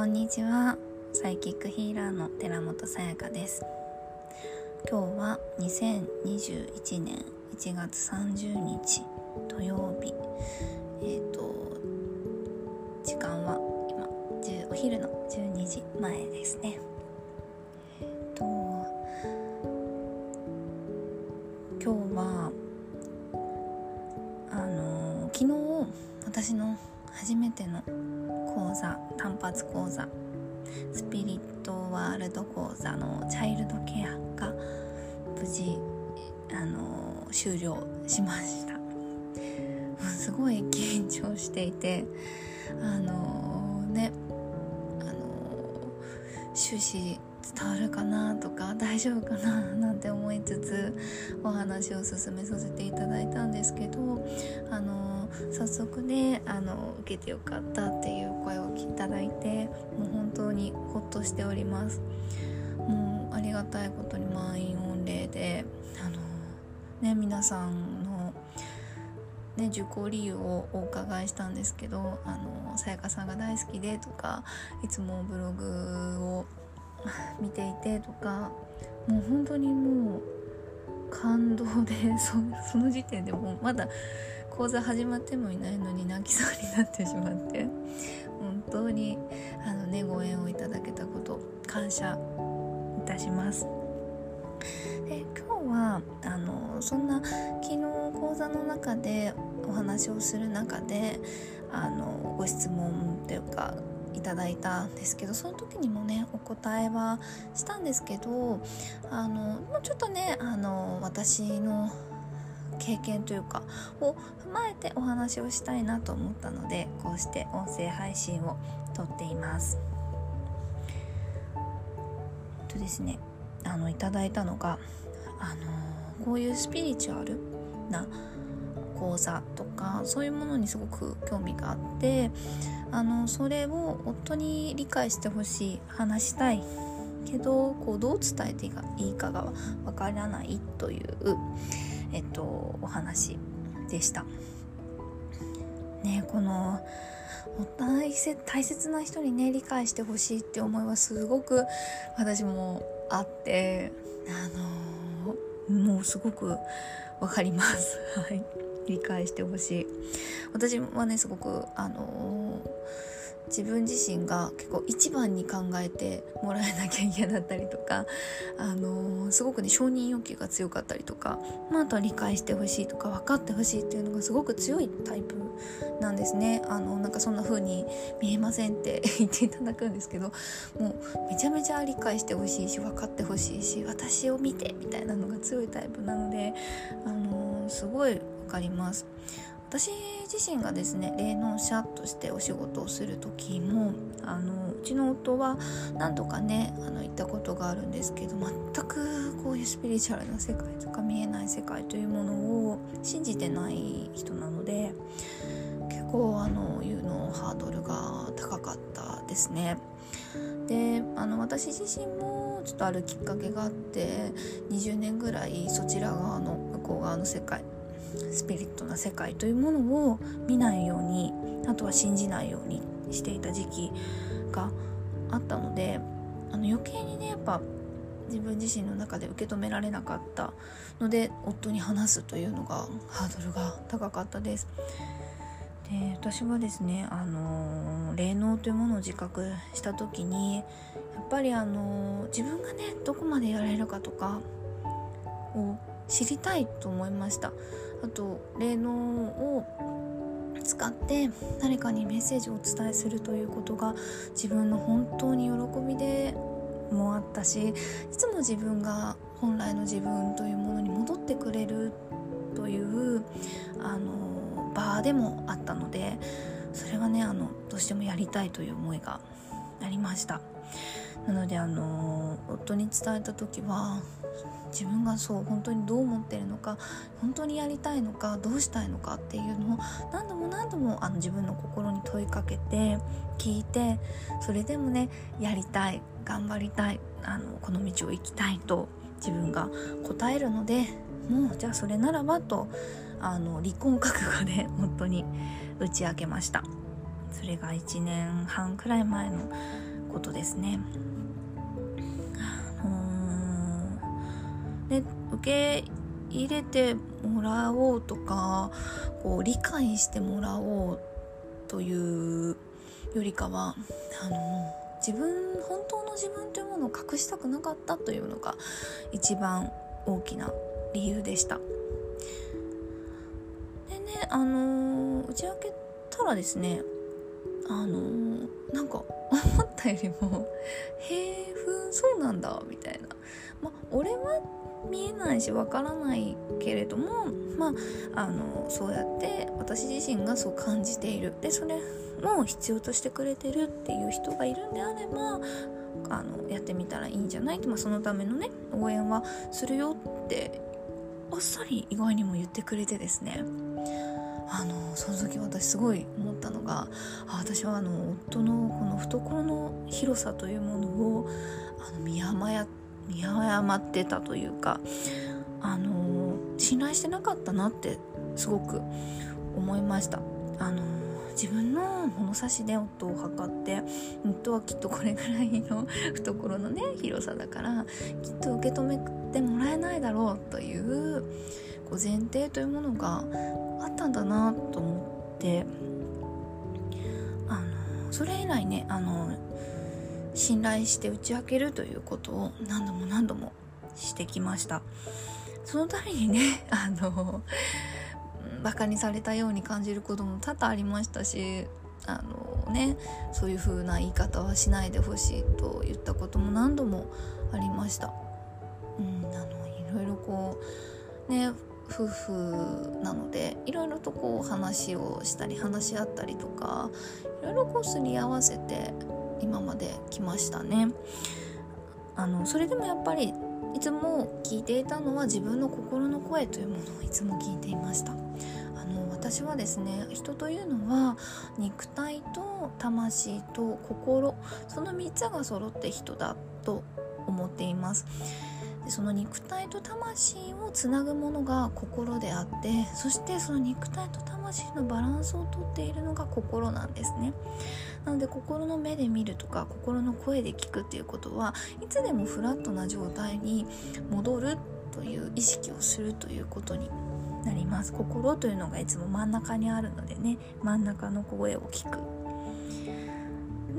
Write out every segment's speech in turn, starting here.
こんにちは。サイキックヒーラーの寺本さやかです。今日は2021年1月30日土曜日。えっ、ー、と時間は今お昼の12時前ですね。えっ、ー、と今日はあの昨日私の初めての座単発講座。スピリットワールド講座のチャイルドケアが無事あの終了しました。すごい緊張していてあのねあの終始伝わるかなとか大丈夫かななんて思いつつお話を進めさせていただいたんですけどあの早速ねあの受けてよかったっていう声をいただいてもう本当にほっとしております。もうありがたいことに満員御礼であのね皆さんのね、受講理由をお伺いしたんですけどあのさやかさんが大好きでとかいつもブログを見ていてとかもう本当にもう感動で その時点でもうまだ講座始まってもいないのに泣きそうになってしまって本当にあのねご縁をいただけたこと感謝いたします。で今日はあのそんな昨日講座の中でお話をする中であのご質問というかいただいたんですけどその時にもねお答えはしたんですけどあのもうちょっとねあの私の経験というかを踏まえてお話をしたいなと思ったのでこうして音声配信をとっています。とですねあのいただいたのがあのこういうスピリチュアルな講座とかそういうものにすごく興味があってあのそれを夫に理解してほしい話したいけどこうどう伝えていいかがわからないという、えっと、お話でした。ねこの大切な人にね理解してほしいって思いはすごく私もあってあのもうすごくわかります。はい理解してほしい。私はねすごくあのー自分自身が結構一番に考えてもらえなきゃ嫌だったりとか、あのー、すごくね承認欲求が強かったりとか、まあ、あとは理解してほしいとか分かってほしいっていうのがすごく強いタイプなんですね。あのなんかそんな風に見えませんって 言っていただくんですけどもうめちゃめちゃ理解してほしいし分かってほしいし私を見てみたいなのが強いタイプなので、あのー、すごい分かります。私自身がですね霊能者としてお仕事をする時もあのうちの夫は何度かねあの行ったことがあるんですけど全くこういうスピリチュアルな世界とか見えない世界というものを信じてない人なので結構あの言うのハードルが高かったですね。であの私自身もちょっとあるきっかけがあって20年ぐらいそちら側の向側の世界スピリットな世界というものを見ないようにあとは信じないようにしていた時期があったのであの余計にねやっぱ自分自身の中で受け止められなかったので夫に話すというのがハードルが高かったです。で私はですね、あの霊能というものを自覚した時にやっぱり、あの自分がねどこまでやれるかとかを知りたいと思いました。あと霊能を使って誰かにメッセージをお伝えするということが自分の本当に喜びでもあったしいつも自分が本来の自分というものに戻ってくれるというあの場でもあったのでそれはねあのどうしてもやりたいという思いがありました。なのであの夫に伝えた時は自分がそう本当にどう思ってるのか本当にやりたいのかどうしたいのかっていうのを何度も何度もあの自分の心に問いかけて聞いてそれでもねやりたい頑張りたいあのこの道を行きたいと自分が答えるのでもうじゃあそれならばとあの離婚覚悟で夫に打ち明けましたそれが1年半くらい前のことですね。で受け入れてもらおうとかこう理解してもらおうというよりかはあの自分本当の自分というものを隠したくなかったというのが一番大きな理由でした。でねあの打ち明けたらですねあのなんか思ったよりも「へえふんそうなんだ」みたいな。ま俺は見えないしわからないけれどもまああのそうやって私自身がそう感じている。でそれも必要としてくれてるっていう人がいるんであればあのやってみたらいいんじゃない？って、まあ、そのためのね応援はするよってあっさり意外にも言ってくれてですね。あのその時私すごい思ったのが私はあの夫のこの懐の広さというものをあの見誤見誤ってたというかあの信頼してなかったなってすごく思いました。あの自分の物差しで夫を測って夫はきっとこれぐらいの懐のね広さだからきっと受け止めてもらえないだろうというこう前提というものがあったんだなと思ってあのそれ以来ねあの信頼して打ち明けるということを何度も何度もしてきましたそのためにね あのバカにされたように感じることも多々ありましたしあのねそういう風な言い方はしないでほしいと言ったことも何度もありました。うん、あのいろいろこうね夫婦なのでいろいろとこう話をしたり話し合ったりとかいろいろこうすり合わせて今まで来ましたね。あのそれでもやっぱりいつも聞いていたのは自分の心の声というものをいつも聞いていましたあの私はですね人というのは肉体と魂と心その3つが揃って人だと思っていますでその肉体と魂をつなぐものが心であってそしてその肉体と魂のバランスをとっているのが心なんですね。なので心の目で見るとか心の声で聞くっていうことはいつでもフラットな状態に戻るという意識をするということになります。心というのがいつも真ん中にあるのでね真ん中の声を聞く。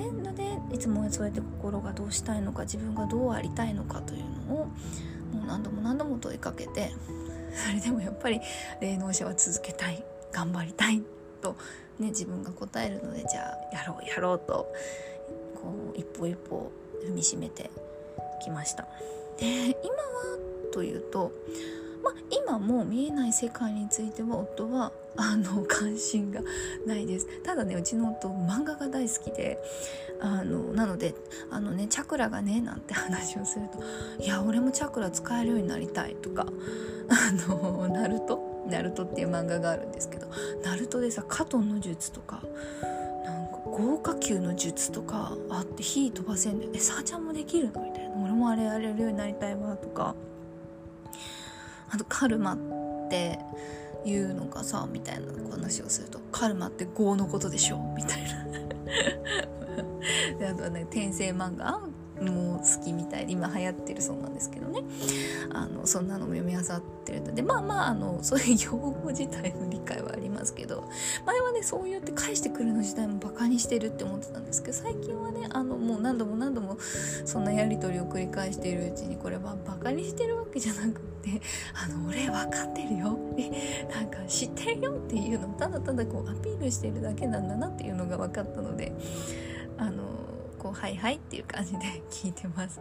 ね、のでいつもそうやって心がどうしたいのか自分がどうありたいのかというのをもう何度も何度も問いかけてそれでもやっぱり霊能者は続けたい頑張りたいと、ね、自分が答えるのでじゃあやろうやろうとこう一歩一歩踏みしめてきました。で今はというとまあ、今も見えない世界については夫は あの関心がないですただねうちの夫漫画が大好きであのなのであのねチャクラがねなんて話をすると「いや俺もチャクラ使えるようになりたい」とか「あのナルト？ナルトっていう漫画があるんですけどナルトでさカトンの術とかなんか豪華球の術とかあって火飛ばせんだよ「えさあちゃんもできるの?」みたいな「俺もあれやれるようになりたいわ」とか。あとカルマっていうのがさみたいな話をするとカルマって業のことでしょ？みたいな。であとね転生漫画？も好きみたいで今流行ってるそうなんですけどね。あのそんなのも読み漁ってるのでまあまああのそういう用語自体の理解はありますけど前はねそう言って返してくるの自体もバカにしてるって思ってたんですけど最近はねあのもう何度も何度もそんなやり取りを繰り返しているうちにこれはバカにしてるわけじゃなくってあの俺分かってるよなんか知ってるよっていうのをただただこうアピールしてるだけなんだなっていうのが分かったのであのこうはいはいっていう感じで 聞いてます。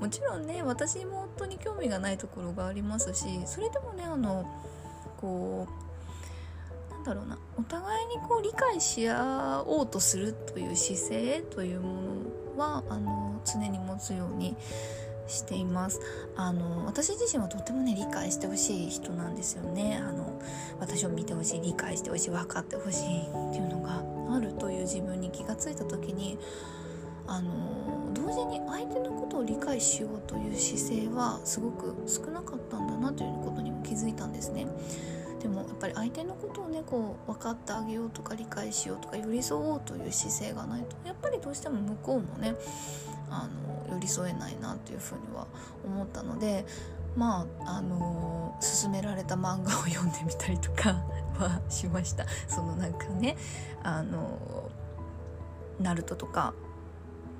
もちろんね私も夫に興味がないところがありますしそれでもねあのこうなんだろうなお互いにこう理解し合おうとするという姿勢というものはあの常に持つようにしています。あの私自身はとてもね理解してほしい人なんですよね。あの私を見てほしい理解してほしい分かってほしいっていうのがあるという自分に気がついた時にあの同時に相手のことを理解しようという姿勢はすごく少なかったんだなということにも気づいたんですね。でもやっぱり相手のことをねこう分かってあげようとか理解しようとか寄り添おうという姿勢がないとやっぱりどうしても向こうもねあの寄り添えないなというふうには思ったのでまああの勧められた漫画を読んでみたりとか はしましたそのなんかねあのナルトとか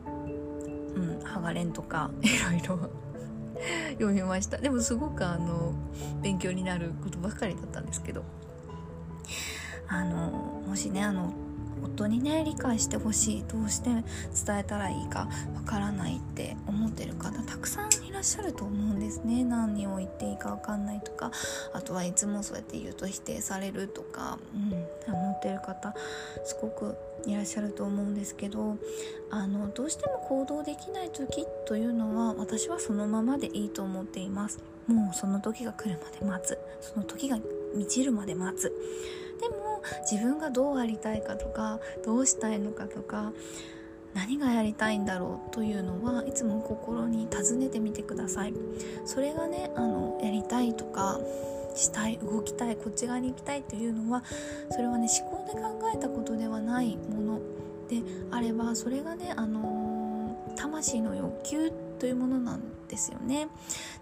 うんハガレンとか いろいろ。読みました。でもすごくあの勉強になることばかりだったんですけど。あのもしねあの夫にね理解してほしいどうして伝えたらいいかわからないって思ってる方たくさんらっしゃると思うんですね。何を言っていいかわかんないとか。あとはいつもそうやって言うと否定されるとか、うん、思ってる方すごくいらっしゃると思うんですけど。あのどうしても行動できない時というのは私はそのままでいいと思っています。もうその時が来るまで待つ。その時が満ちるまで待つ。でも自分がどうありたいかとかどうしたいのかとか何がやりたいんだろうというのはいつも心に尋ねてみてください。それがねあのやりたいとかしたい動きたいこっち側に行きたいというのはそれはね思考で考えたことではないものであればそれがねあのー、魂の欲求というものなんですよね。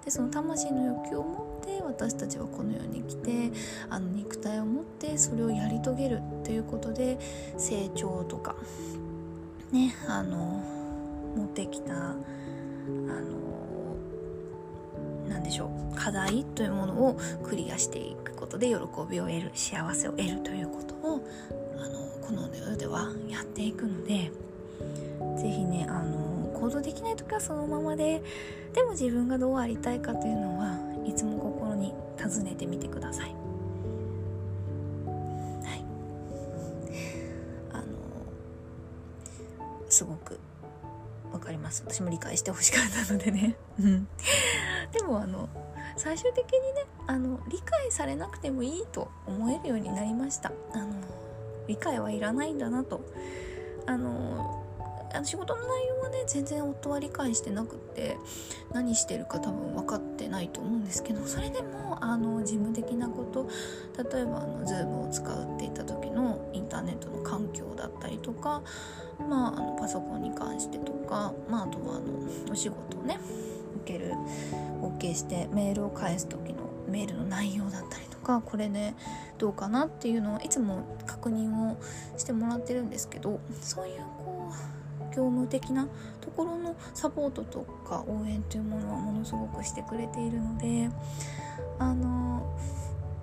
でその魂の欲求を持って私たちはこの世に来てあの肉体を持ってそれをやり遂げるということで成長とかねあの持ってきたあの何でしょう課題というものをクリアしていくことで喜びを得る幸せを得るということをあのこの世ではやっていくので是非ねあの行動できない時はそのままででも自分がどうありたいかというのはいつも心に尋ねてみてください。すごくわかります。私も理解してほしかったのでね。でもあの最終的にねあの理解されなくてもいいと思えるようになりました。あの理解はいらないんだなと。あのあの仕事の内容はね全然夫は理解してなくって何してるか多分分かってないと思うんですけどそれでもあの事務的なこと例えばあの Zoom を使うって言った時のインターネットの環境だったりとか、まあ、あのパソコンに関してとか、まあ、あとはあのお仕事をね受ける OK してメールを返す時のメールの内容だったりとかこれねどうかなっていうのをいつも確認をしてもらってるんですけどそういうこう業務的なところのサポートとか応援というものはものすごくしてくれているのであの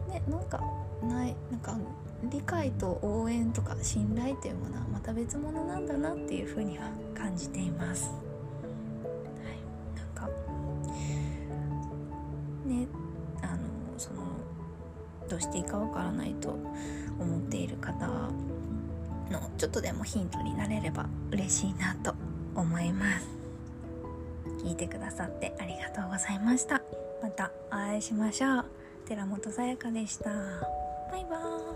ねなんかないなんか理解と応援とか信頼というものはまた別物なんだなっていうふうには感じています。はい、なんかねあのそのどうしていいかわからないと思っている方のちょっとでもヒントになれれば嬉しいなと思います。聞いてくださってありがとうございました。またお会いしましょう。寺本さやかでした。バイバーイ。